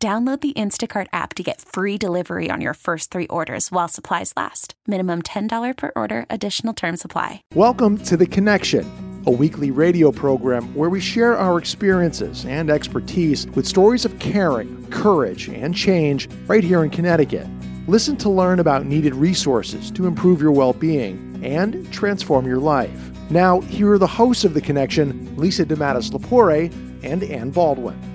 Download the Instacart app to get free delivery on your first three orders while supplies last. Minimum $10 per order, additional term supply. Welcome to The Connection, a weekly radio program where we share our experiences and expertise with stories of caring, courage, and change right here in Connecticut. Listen to learn about needed resources to improve your well being and transform your life. Now, here are the hosts of The Connection, Lisa DeMattis Lapore and Ann Baldwin.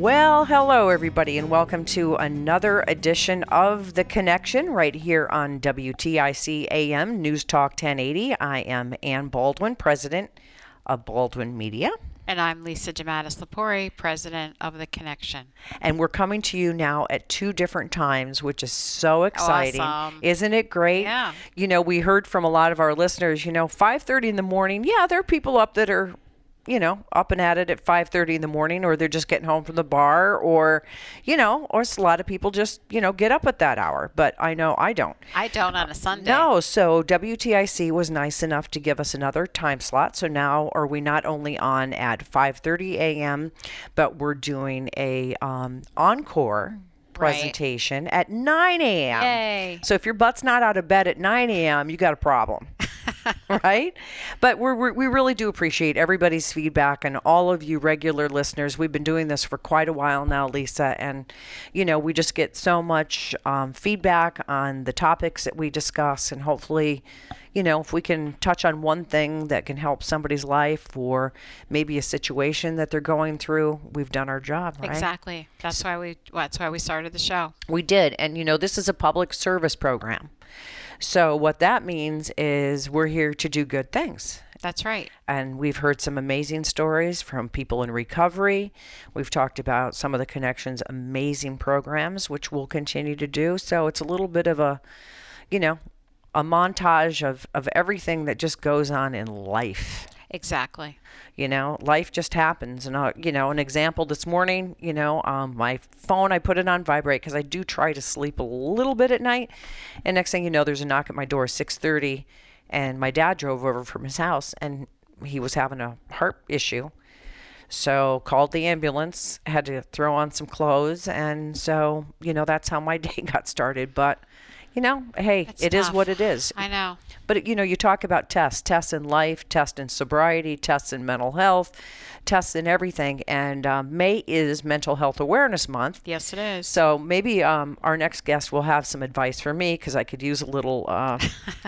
Well, hello, everybody, and welcome to another edition of The Connection right here on WTIC AM News Talk 1080. I am Ann Baldwin, president of Baldwin Media. And I'm Lisa DeMattis Lapore, president of The Connection. And we're coming to you now at two different times, which is so exciting. Awesome. Isn't it great? Yeah. You know, we heard from a lot of our listeners, you know, 5:30 in the morning. Yeah, there are people up that are you know, up and at it at 5:30 in the morning or they're just getting home from the bar or you know, or a lot of people just, you know, get up at that hour, but I know I don't. I don't on a Sunday. No, so WTIC was nice enough to give us another time slot. So now are we not only on at 5:30 a.m., but we're doing a um, encore Right. presentation at 9 a.m. Yay. So if your butt's not out of bed at 9 a.m., you got a problem. right? But we're, we're, we really do appreciate everybody's feedback and all of you regular listeners. We've been doing this for quite a while now, Lisa, and you know we just get so much um, feedback on the topics that we discuss, and hopefully, you know, if we can touch on one thing that can help somebody's life or maybe a situation that they're going through, we've done our job, right? Exactly. That's why we that's why we started the show. We did. And you know, this is a public service program. So what that means is we're here to do good things. That's right. And we've heard some amazing stories from people in recovery. We've talked about some of the connections amazing programs which we'll continue to do. So it's a little bit of a you know, a montage of, of everything that just goes on in life. Exactly. You know, life just happens. And, uh, you know, an example this morning, you know, um, my phone, I put it on vibrate because I do try to sleep a little bit at night. And next thing you know, there's a knock at my door, 6.30. And my dad drove over from his house and he was having a heart issue. So called the ambulance, had to throw on some clothes. And so, you know, that's how my day got started. But, you know, hey, It's it is tough. what it is. I know. But you know, you talk about tests, tests in life, tests in sobriety, tests in mental health, tests in everything. And um, May is Mental Health Awareness Month. Yes, it is. So maybe um, our next guest will have some advice for me because I could use a little uh,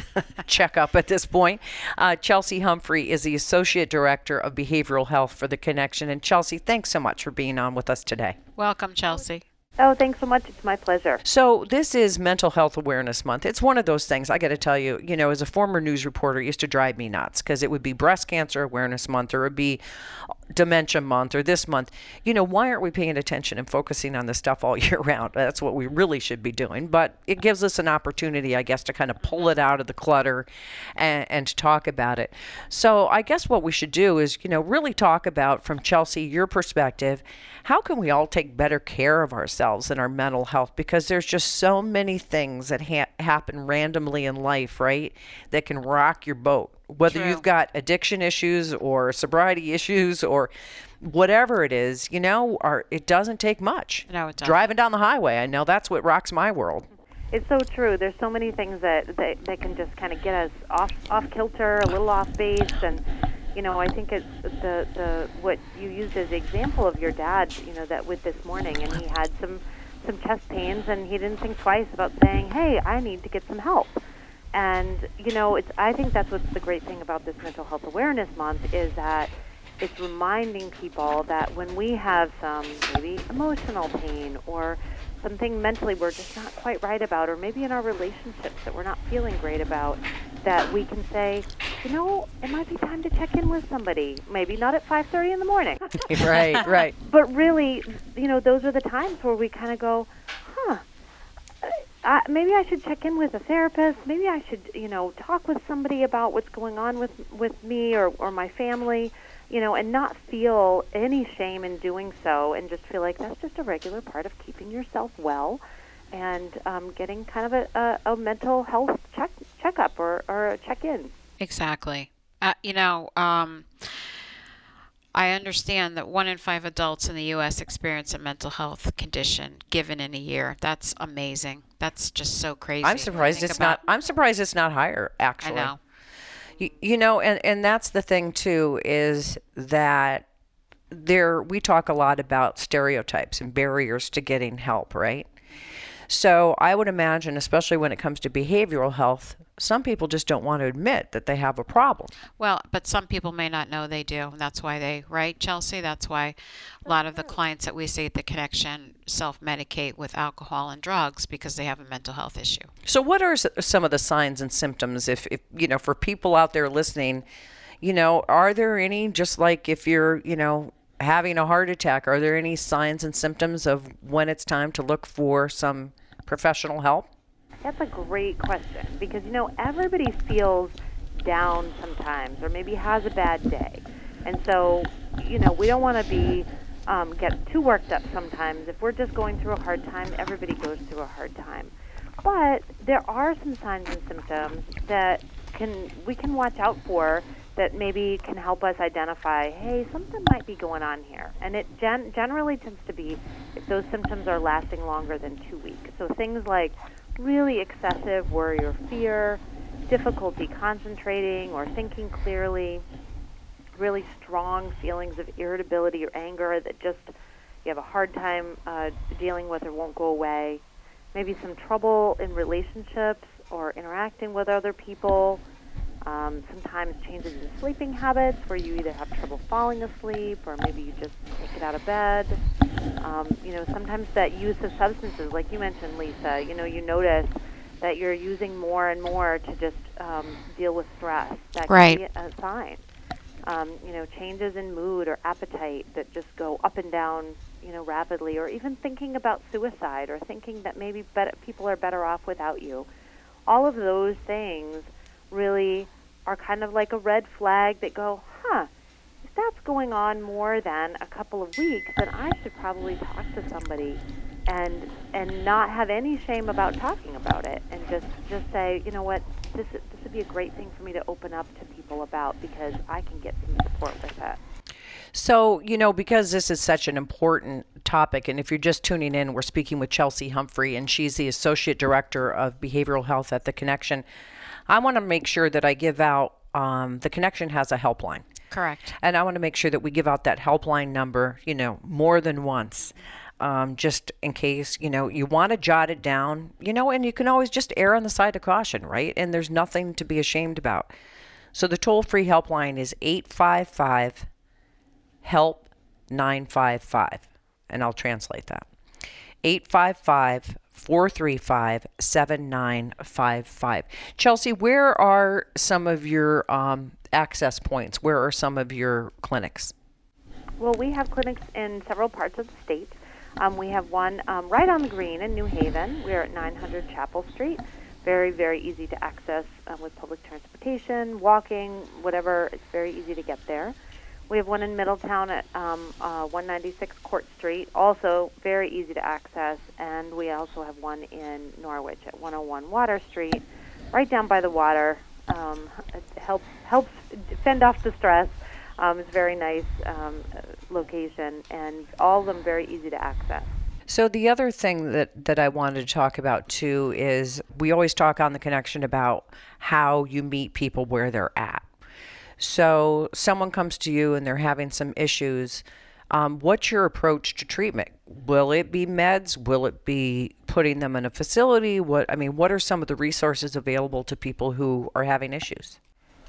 checkup at this point. Uh, Chelsea Humphrey is the Associate Director of Behavioral Health for the Connection. And Chelsea, thanks so much for being on with us today. Welcome, Chelsea. Oh, thanks so much. It's my pleasure. So this is Mental Health Awareness Month. It's one of those things. I got to tell you, you know, as a former news reporter, used to drive me nuts because it would be Breast Cancer Awareness Month or it would be Dementia Month or this month. You know, why aren't we paying attention and focusing on this stuff all year round? That's what we really should be doing. But it gives us an opportunity, I guess, to kind of pull it out of the clutter and, and to talk about it. So I guess what we should do is, you know, really talk about from Chelsea your perspective. How can we all take better care of ourselves and our mental health? Because there's just so many things that ha- happen randomly in life, right? That can rock your boat. Whether True. you've got addiction issues or sobriety issues or whatever it is, you know, our, it doesn't take much. No, it doesn't. Driving down the highway, I know that's what rocks my world. It's so true. There's so many things that that, that can just kind of get us off off kilter, a little off base, and you know, I think it's the the what you used as the example of your dad. You know, that with this morning, and he had some some chest pains, and he didn't think twice about saying, "Hey, I need to get some help." And you know, it's I think that's what's the great thing about this Mental Health Awareness Month is that it's reminding people that when we have some maybe emotional pain or something mentally we're just not quite right about, or maybe in our relationships that we're not feeling great about, that we can say, you know, it might be time to check in with somebody. Maybe not at 5:30 in the morning, right, right. but really, you know, those are the times where we kind of go, uh, maybe I should check in with a therapist. Maybe I should, you know, talk with somebody about what's going on with with me or or my family, you know, and not feel any shame in doing so, and just feel like that's just a regular part of keeping yourself well, and um, getting kind of a, a, a mental health check checkup or or a check in. Exactly. Uh, you know. Um, I understand that one in five adults in the U.S. experience a mental health condition given in a year. That's amazing. That's just so crazy. I'm surprised it's about. not. I'm surprised it's not higher. Actually, I know. You, you know, and and that's the thing too is that there we talk a lot about stereotypes and barriers to getting help, right? So I would imagine, especially when it comes to behavioral health, some people just don't want to admit that they have a problem. Well, but some people may not know they do. And that's why they, right, Chelsea? That's why a lot of the clients that we see at the connection self medicate with alcohol and drugs because they have a mental health issue. So, what are some of the signs and symptoms? If, if you know, for people out there listening, you know, are there any just like if you're, you know, having a heart attack, are there any signs and symptoms of when it's time to look for some professional help? That's a great question because you know everybody feels down sometimes or maybe has a bad day, and so you know we don't want to be um, get too worked up sometimes. If we're just going through a hard time, everybody goes through a hard time. But there are some signs and symptoms that can we can watch out for that maybe can help us identify, hey, something might be going on here. And it gen- generally tends to be if those symptoms are lasting longer than two weeks. So things like really excessive worry or fear, difficulty concentrating or thinking clearly, really strong feelings of irritability or anger that just you have a hard time uh, dealing with or won't go away, maybe some trouble in relationships or interacting with other people. Um, sometimes changes in sleeping habits where you either have trouble falling asleep or maybe you just can't get out of bed. Um, you know, sometimes that use of substances, like you mentioned, Lisa, you know, you notice that you're using more and more to just um, deal with stress. That can Right. be a sign. Um, you know, changes in mood or appetite that just go up and down, you know, rapidly, or even thinking about suicide or thinking that maybe better, people are better off without you. All of those things really are kind of like a red flag that go, huh, if that's going on more than a couple of weeks, then I should probably talk to somebody and and not have any shame about talking about it and just just say, you know what, this this would be a great thing for me to open up to people about because I can get some support with it. So, you know, because this is such an important topic, and if you're just tuning in, we're speaking with Chelsea Humphrey, and she's the Associate Director of Behavioral Health at The Connection. I want to make sure that I give out, um, The Connection has a helpline. Correct. And I want to make sure that we give out that helpline number, you know, more than once, um, just in case, you know, you want to jot it down, you know, and you can always just err on the side of caution, right? And there's nothing to be ashamed about. So the toll free helpline is 855 HELP 955. And I'll translate that 855 435 7955. Chelsea, where are some of your um, access points? Where are some of your clinics? Well, we have clinics in several parts of the state. Um, we have one um, right on the green in New Haven. We're at 900 Chapel Street. Very, very easy to access uh, with public transportation, walking, whatever. It's very easy to get there. We have one in Middletown at um, uh, 196 Court Street, also very easy to access. And we also have one in Norwich at 101 Water Street, right down by the water. Um, it helps helps fend off the stress. Um, it's a very nice um, location, and all of them very easy to access. So the other thing that that I wanted to talk about too is we always talk on the connection about how you meet people where they're at. So someone comes to you and they're having some issues. Um, what's your approach to treatment? Will it be meds? Will it be putting them in a facility? What I mean, what are some of the resources available to people who are having issues?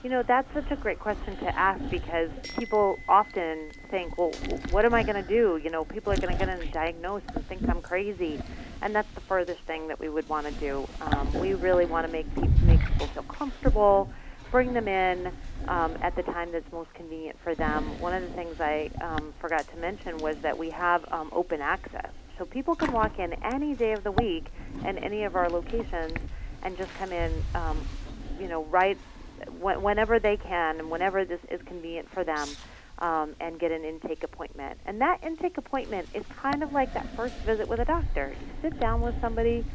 You know, that's such a great question to ask because people often think, well, what am I going to do? You know, people are going to get diagnosed and think I'm crazy. And that's the furthest thing that we would want to do. Um, we really want to make, make people feel comfortable, bring them in um, at the time that's most convenient for them. One of the things I um, forgot to mention was that we have um, open access So people can walk in any day of the week and any of our locations and just come in, um, you know, right wh- whenever they can and whenever this is convenient for them. Um, and get an intake appointment. And that intake appointment is kind of like that first visit with a doctor. You sit down with somebody,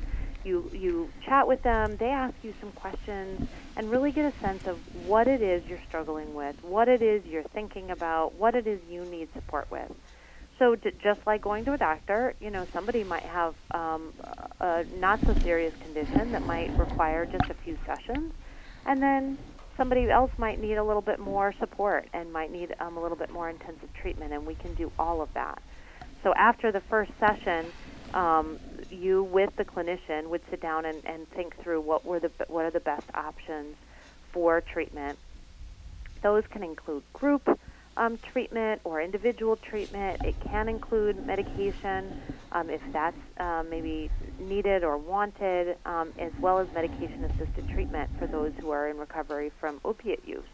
you you chat with them, they ask you some questions, and really get a sense of what it is you're struggling with, what it is you're thinking about, what it is you need support with. So just like going to a doctor, you know, somebody might have um, a not so serious condition that might require just a few sessions, and then somebody else might need a little bit more support and might need um, a little bit more intensive treatment, and we can do all of that. So after the first session, um, you with the clinician would sit down and, and think through what were the what are the best options for treatment. Those can include group um, treatment or individual treatment. It can include medication um, if that's uh, maybe needed or wanted, um, as well as medication assisted treatment for those who are in recovery from opiate use.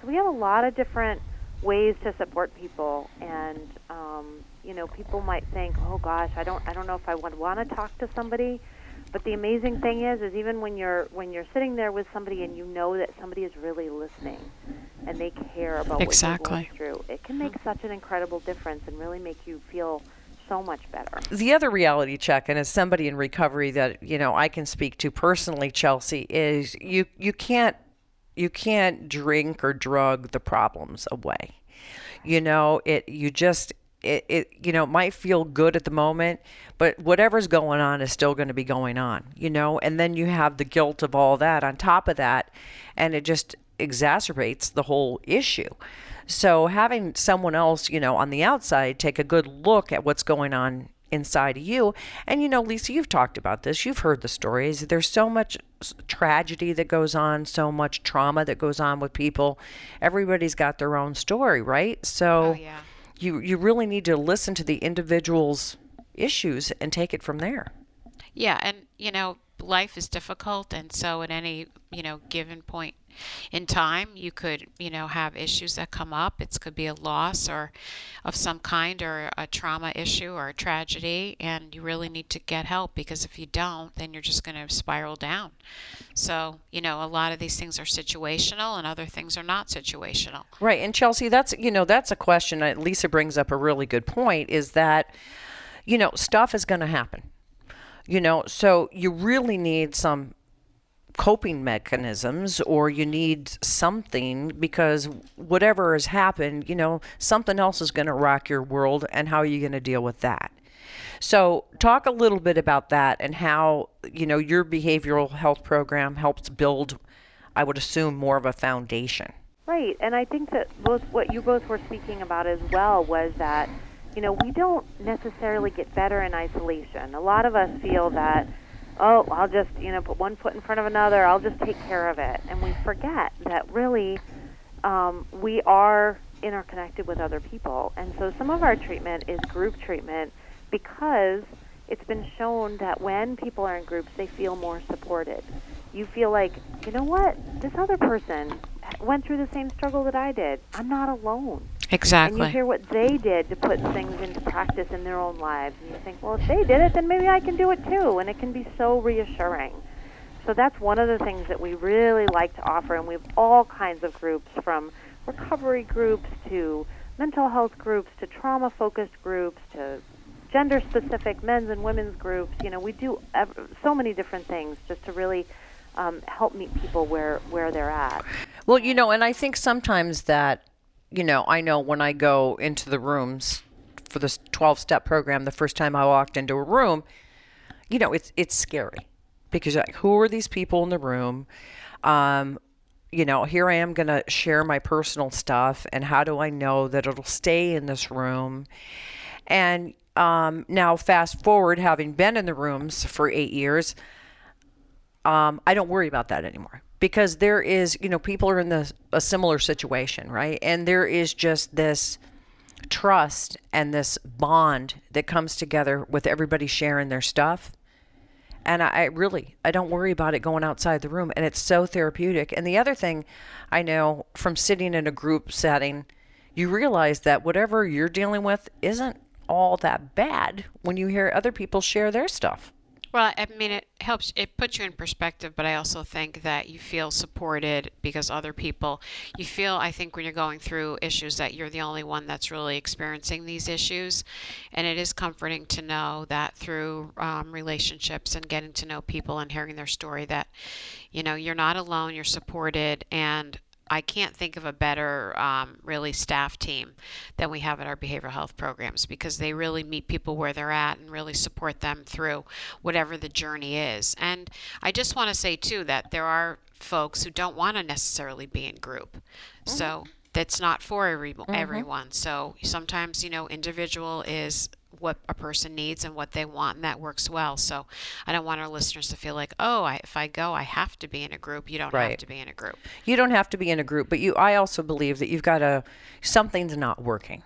So we have a lot of different ways to support people and um, you know people might think oh gosh i don't i don't know if i would want to talk to somebody but the amazing thing is is even when you're when you're sitting there with somebody and you know that somebody is really listening and they care about exactly. what you're going through it can make such an incredible difference and really make you feel so much better. The other reality check, and as somebody in recovery that you know I can speak to personally, Chelsea, is you you can't you can't drink or drug the problems away. You know, it you just it, it you know might feel good at the moment but whatever's going on is still going to be going on you know? And then you have the guilt of all that on top of that and it just exacerbates the whole issue. So having someone else you know on the outside take a good look at what's going on inside of you and you know lisa you've talked about this you've heard the stories there's so much tragedy that goes on so much trauma that goes on with people. Everybody's got their own story right? So oh, yeah you you really need to listen to the individual's issues and take it from there. Yeah, and you know, life is difficult and so at any, you know, given point in time you could you know have issues that come up. It could be a loss or of some kind or a trauma issue or a tragedy and you really need to get help because if you don't then you're just going to spiral down. So you know a lot of these things are situational and other things are not situational. Right and chelsea that's you know that's a question that lisa brings up a really good point is that you know stuff is going to happen you know so you really need some coping mechanisms or you need something because whatever has happened, you know, something else is going to rock your world and how are you going to deal with that? So, talk a little bit about that and how, you know, your behavioral health program helps build I would assume more of a foundation. Right. And I think that both what you both were speaking about as well was that you know, we don't necessarily get better in isolation. A lot of us feel that oh, I'll just, you know, put one foot in front of another. I'll just take care of it. And we forget that really um, we are interconnected with other people. And so some of our treatment is group treatment because it's been shown that when people are in groups, they feel more supported. You feel like, you know what, this other person went through the same struggle that I did. I'm not alone. Exactly. And you hear what they did to put things into practice in their own lives, and you think, well, if they did it, then maybe I can do it too, and it can be so reassuring. So that's one of the things that we really like to offer, and we have all kinds of groups from recovery groups to mental health groups to trauma focused groups to gender specific men's and women's groups. You know, we do ev- so many different things just to really um, help meet people where, where they're at. Well, you know, and I think sometimes that you know, I know when I go into the rooms for this 12 step program, the first time I walked into a room, you know, it's it's scary because like, who are these people in the room? Um, you know, here I am going to share my personal stuff, and how do I know that it'll stay in this room? And um, now, fast forward, having been in the rooms for eight years, um, I don't worry about that anymore because there is, you know, people are in the, a similar situation, right? And there is just this trust and this bond that comes together with everybody sharing their stuff. And I, I really, I don't worry about it going outside the room. And it's so therapeutic. And the other thing I know from sitting in a group setting, you realize that whatever you're dealing with isn't all that bad when you hear other people share their stuff. Well, I mean, it helps, it puts you in perspective, but I also think that you feel supported because other people, you feel, I think, when you're going through issues, that you're the only one that's really experiencing these issues. And it is comforting to know that through um, relationships and getting to know people and hearing their story, that, you know, you're not alone, you're supported, and I can't think of a better, um, really, staff team than we have at our behavioral health programs because they really meet people where they're at and really support them through whatever the journey is. And I just want to say, too, that there are folks who don't want to necessarily be in group. Mm-hmm. So that's not for every, mm-hmm. everyone. So sometimes, you know, individual is what a person needs and what they want, and that works well. So I don't want our listeners to feel like, oh, I, if I go, I have to be in a group. You don't right. have to be in a group. You don't have to be in a group, but you. I also believe that you've got to something's not working.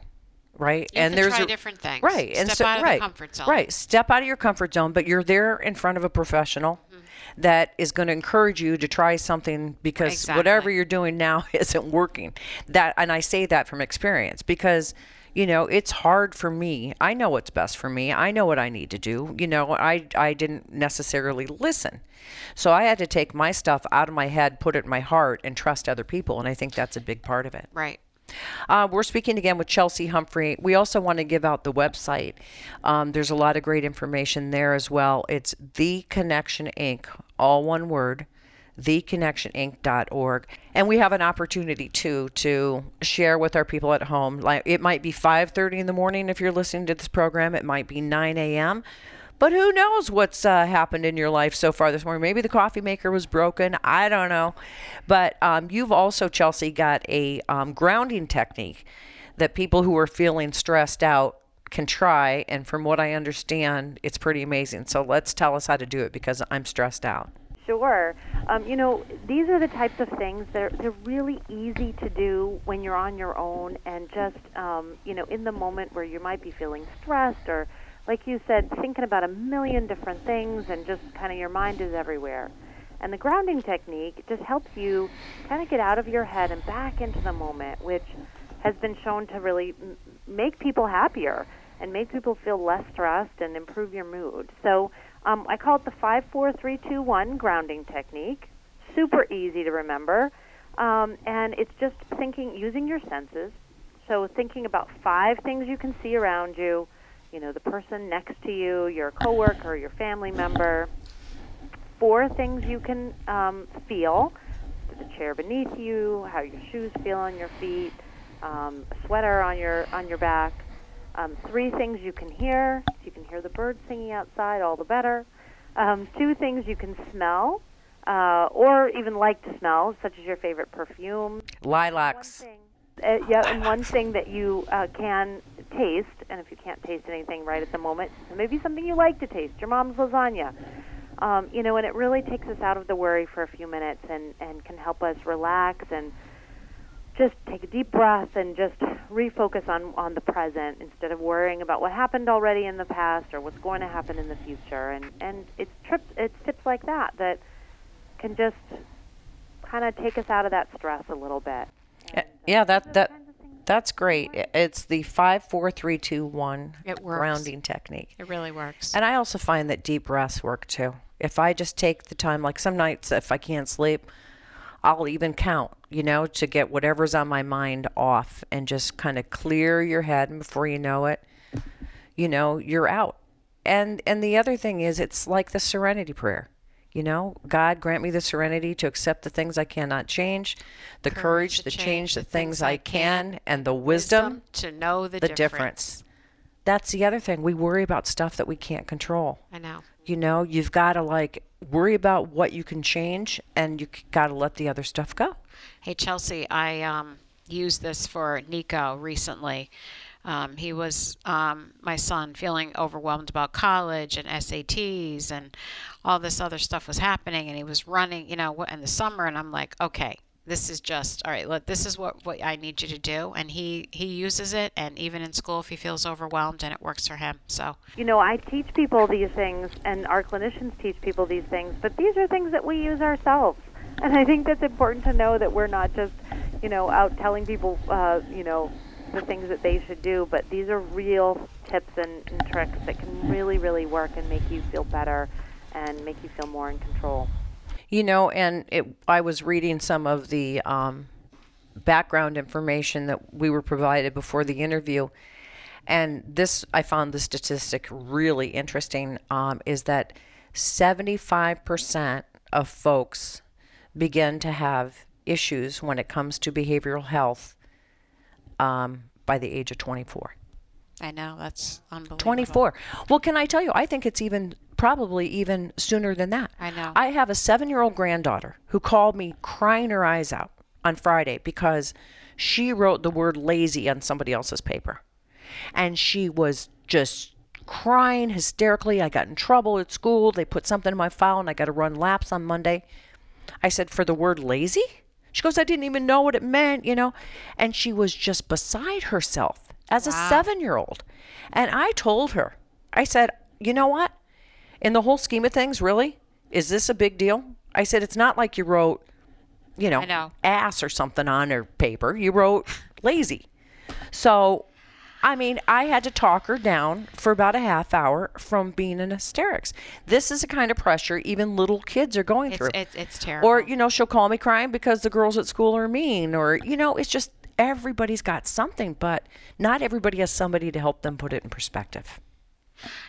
Right, you and there's a, different things. Right, Step and so, out of right, the comfort zone. Right, step out of your comfort zone, but you're there in front of a professional mm-hmm. that is going to encourage you to try something because exactly. whatever you're doing now isn't working. That, and I say that from experience because you know it's hard for me i know what's best for me i know what i need to do you know i i didn't necessarily listen so i had to take my stuff out of my head put it in my heart and trust other people and i think that's a big part of it right uh, we're speaking again with Chelsea Humphrey. We also want to give out the website. Um, there's a lot of great information there as well. It's The Connection Inc., all one word, theconnectioninc.org. And we have an opportunity too to share with our people at home. Like it might be 5:30 in the morning if you're listening to this program. It might be 9 a.m. But who knows what's uh, happened in your life so far this morning? Maybe the coffee maker was broken. I don't know. But um, you've also, Chelsea, got a um, grounding technique that people who are feeling stressed out can try. And from what I understand, it's pretty amazing. So let's tell us how to do it because I'm stressed out. Sure. Um, you know, these are the types of things that are, they're really easy to do when you're on your own and just, um, you know, in the moment where you might be feeling stressed or, like you said, thinking about a million different things and just kind of your mind is everywhere. And the grounding technique just helps you kind of get out of your head and back into the moment, which has been shown to really m- make people happier and make people feel less stressed and improve your mood. So um, I call it the 54321 grounding technique. Super easy to remember. Um, and it's just thinking, using your senses. So thinking about five things you can see around you, you know, the person next to you, your coworker, your family member. Four things you can um, feel the chair beneath you, how your shoes feel on your feet, um, a sweater on your on your back, um, three things you can hear. If you can hear the birds singing outside, all the better. Um, two things you can smell, uh, or even like to smell, such as your favorite perfume. Lilacs. Thing, uh, yeah, and one thing that you uh, can taste, and if you can't taste anything right at the moment, maybe something you like to taste, your mom's lasagna. Um, you know, and it really takes us out of the worry for a few minutes and, and can help us relax and just take a deep breath and just refocus on on the present instead of worrying about what happened already in the past or what's going to happen in the future and and it's trips it's tips like that that can just kind of take us out of that stress a little bit and, uh, yeah that that that's great. It's the five, four, three, two, one grounding technique. It really works. And I also find that deep breaths work too. If I just take the time, like some nights, if I can't sleep, I'll even count, you know, to get whatever's on my mind off and just kind of clear your head and before you know it, you know, you're out. And and the other thing is it's like the serenity prayer. You know, God grant me the serenity to accept the things I cannot change, the courage, courage to, change, change the things I can, and the wisdom, wisdom to know the, the difference. difference. That's the other thing. We worry about stuff that we can't control. I know. You know, you've got to like worry about what you can change and you got to let the other stuff go. Hey, Chelsea, I um, used this for Nico recently. Um, he was, um, my son, feeling overwhelmed about college and SATs and all this other stuff was happening. And he was running, you know, in the summer. And I'm like, okay, this is just all right let this is what, what i need you to do. And he he uses it and even in school if he feels overwhelmed and it works for him. So you know i teach people these things and our clinicians teach people these things but these are things that we use ourselves. And i think that's important to know that we're not just you know out telling people uh, you know the things that they should do but these are real tips and, and tricks that can really, really work and make you feel better and make you feel more in control. You know, and it, I was reading some of the um, background information that we were provided before the interview. And this, I found the statistic really interesting um, is that 75% of folks begin to have issues when it comes to behavioral health um, by the age of 24. I know that's unbelievable. 24. Well, can I tell you, I think it's even probably even sooner than that. I know. I have a seven year old granddaughter who called me crying her eyes out on Friday because she wrote the word lazy on somebody else's paper. And she was just crying hysterically. I got in trouble at school. They put something in my file and I got to run laps on Monday. I said, For the word lazy? She goes, I didn't even know what it meant, you know? And she was just beside herself as Wow. a seven year old. And I told her, I said, You know what? In the whole scheme of things, really? Is this a big deal? I said, It's not like you wrote, you know, know. ass or something on her paper. You wrote lazy. So, I mean, I had to talk her down for about a half hour from being in hysterics. This is the kind of pressure even little kids are going It's through. it's, it's terrible. Or, you know, she'll call me crying because the girls at school are mean. Or, you know, it's just everybody's got something, but not everybody has somebody to help them put it in perspective.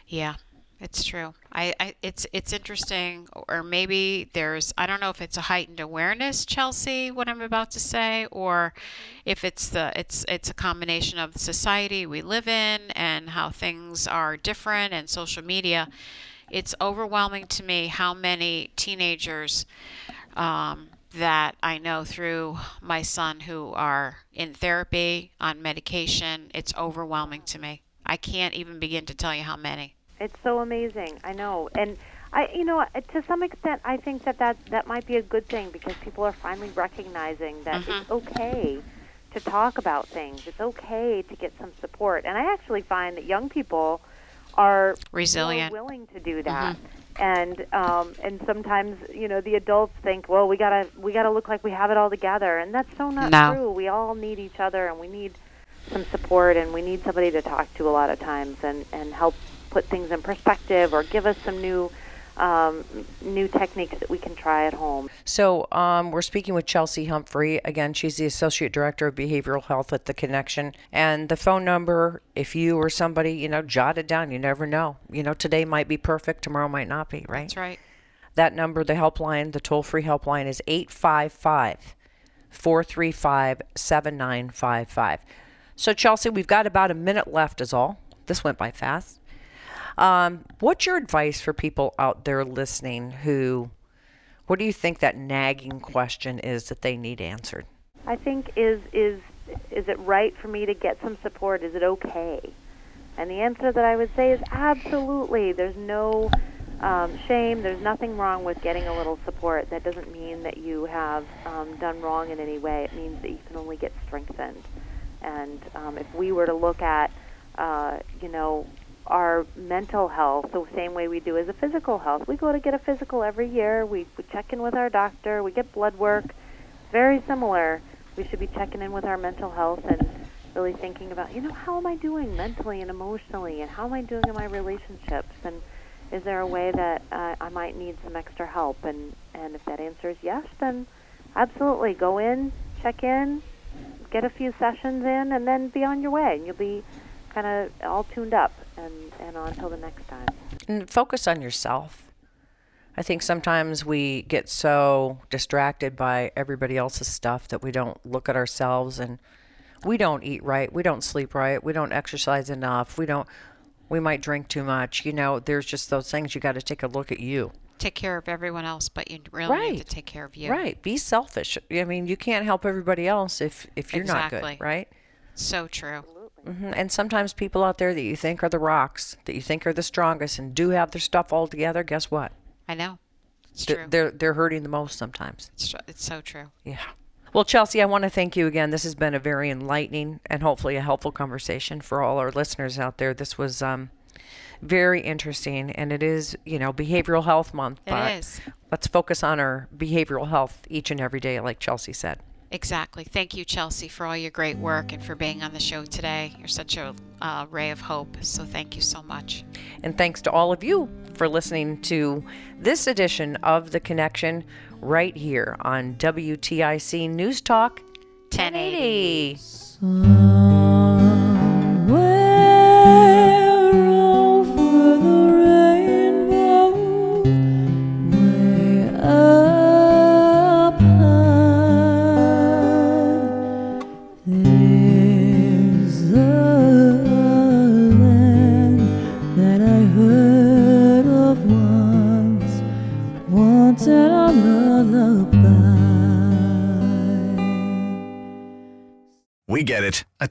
Yeah, it's true. I, I it's it's interesting, or maybe there's I don't know if it's a heightened awareness, Chelsea, what I'm about to say, or if it's the it's it's a combination of the society we live in and how things are different and social media. It's overwhelming to me how many teenagers um, that I know through my son who are in therapy on medication. It's overwhelming to me. I can't even begin to tell you how many. It's so amazing. I know, and I, you know, to some extent, I think that that that might be a good thing because people are finally recognizing that it's okay to talk about things. It's okay to get some support, and I actually find that young people are Resilient. more willing to do that. And um, and sometimes you know the adults think, well, we gotta we gotta look like we have it all together, and that's so not No. true. We all need each other, and we need some support, and we need somebody to talk to a lot of times, and and help put things in perspective, or give us some new um, new techniques that we can try at home. So um, we're speaking with Chelsea Humphrey. Again, she's the Associate Director of Behavioral Health at The Connection. And the phone number, if you or somebody, you know, jot it down. You never know. You know, today might be perfect, tomorrow might not be, right? That's right. That number, the helpline, the toll free helpline is 855 435 7955. So, Chelsea, we've got about a minute left, is all. This went by fast. Um, what's your advice for people out there listening who, what do you think that nagging question is that they need answered? I think is is is it right for me to get some support? Is it okay? And the answer that I would say is absolutely. There's no um, shame. There's nothing wrong with getting a little support. That doesn't mean that you have um, done wrong in any way. It means that you can only get strengthened. And um, if we were to look at, uh, you know, our mental health the same way we do as a physical health, we go to get a physical every year. We, we check in with our doctor. We get blood work very similar. We should be checking in with our mental health and really thinking about, you know, how am I doing mentally and emotionally, and how am I doing in my relationships, and is there a way that uh, I might need some extra help? And and if that answer is yes, then absolutely go in, check in, get a few sessions in, and then be on your way, and you'll be kind of all tuned up and and on till the next time. And focus on yourself. I think sometimes we get so distracted by everybody else's stuff that we don't look at ourselves and we don't eat right, we don't sleep right, we don't exercise enough, we don't we might drink too much. You know, there's just those things you got to take a look at you. Take care of everyone else, but you really need to take care of you. Right. Be selfish. I mean, you can't help everybody else if if you're not good, right? So true. Hmm And sometimes people out there that you think are the rocks, that you think are the strongest and do have their stuff all together, guess what? I know. It's They're true. they're, they're hurting the most sometimes. It's, tr- it's so true. Yeah. Well, Chelsea, I want to thank you again. This has been a very enlightening and hopefully a helpful conversation for all our listeners out there. This was um, very interesting, and it is, you know, Behavioral Health Month. It but is. Let's focus on our behavioral health each and every day, like Chelsea said. Exactly. Thank you, Chelsea, for all your great work and for being on the show today. You're such a uh, ray of hope. So thank you so much. And thanks to all of you for listening to this edition of The Connection right here on WTIC News Talk 1080. 1080.